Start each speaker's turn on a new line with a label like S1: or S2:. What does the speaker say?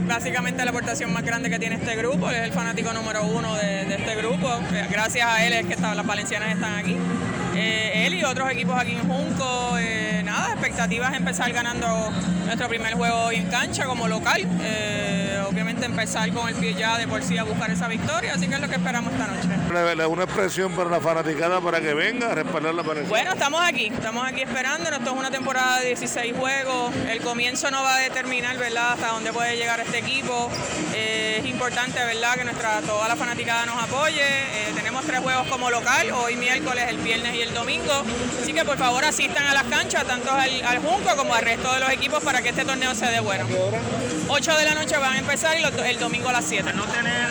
S1: Básicamente la aportación más grande que tiene este grupo, es el fanático número uno de, este grupo. Gracias a él es que está, las valencianas están aquí. Eh, él y otros equipos aquí en Junco, eh, nada, expectativas empezar ganando nuestro primer juego en cancha como local. Eh, empezar con el pie ya de por sí a buscar esa victoria, así que es lo que esperamos esta noche.
S2: Una expresión para la fanaticada para que venga a respaldar la
S1: Bueno, estamos aquí, estamos aquí esperando, esto es una temporada de 16 juegos, el comienzo no va a determinar, ¿verdad?, hasta dónde puede llegar este equipo. es importante, ¿verdad?, que nuestra toda la fanaticada nos apoye. tenemos tres juegos como local, hoy miércoles, el viernes y el domingo. Así que por favor asistan a las canchas, tanto al, al Junco como al resto de los equipos para que este torneo se dé bueno. 8 de la noche van a empezar y el domingo a las 7.
S3: No tener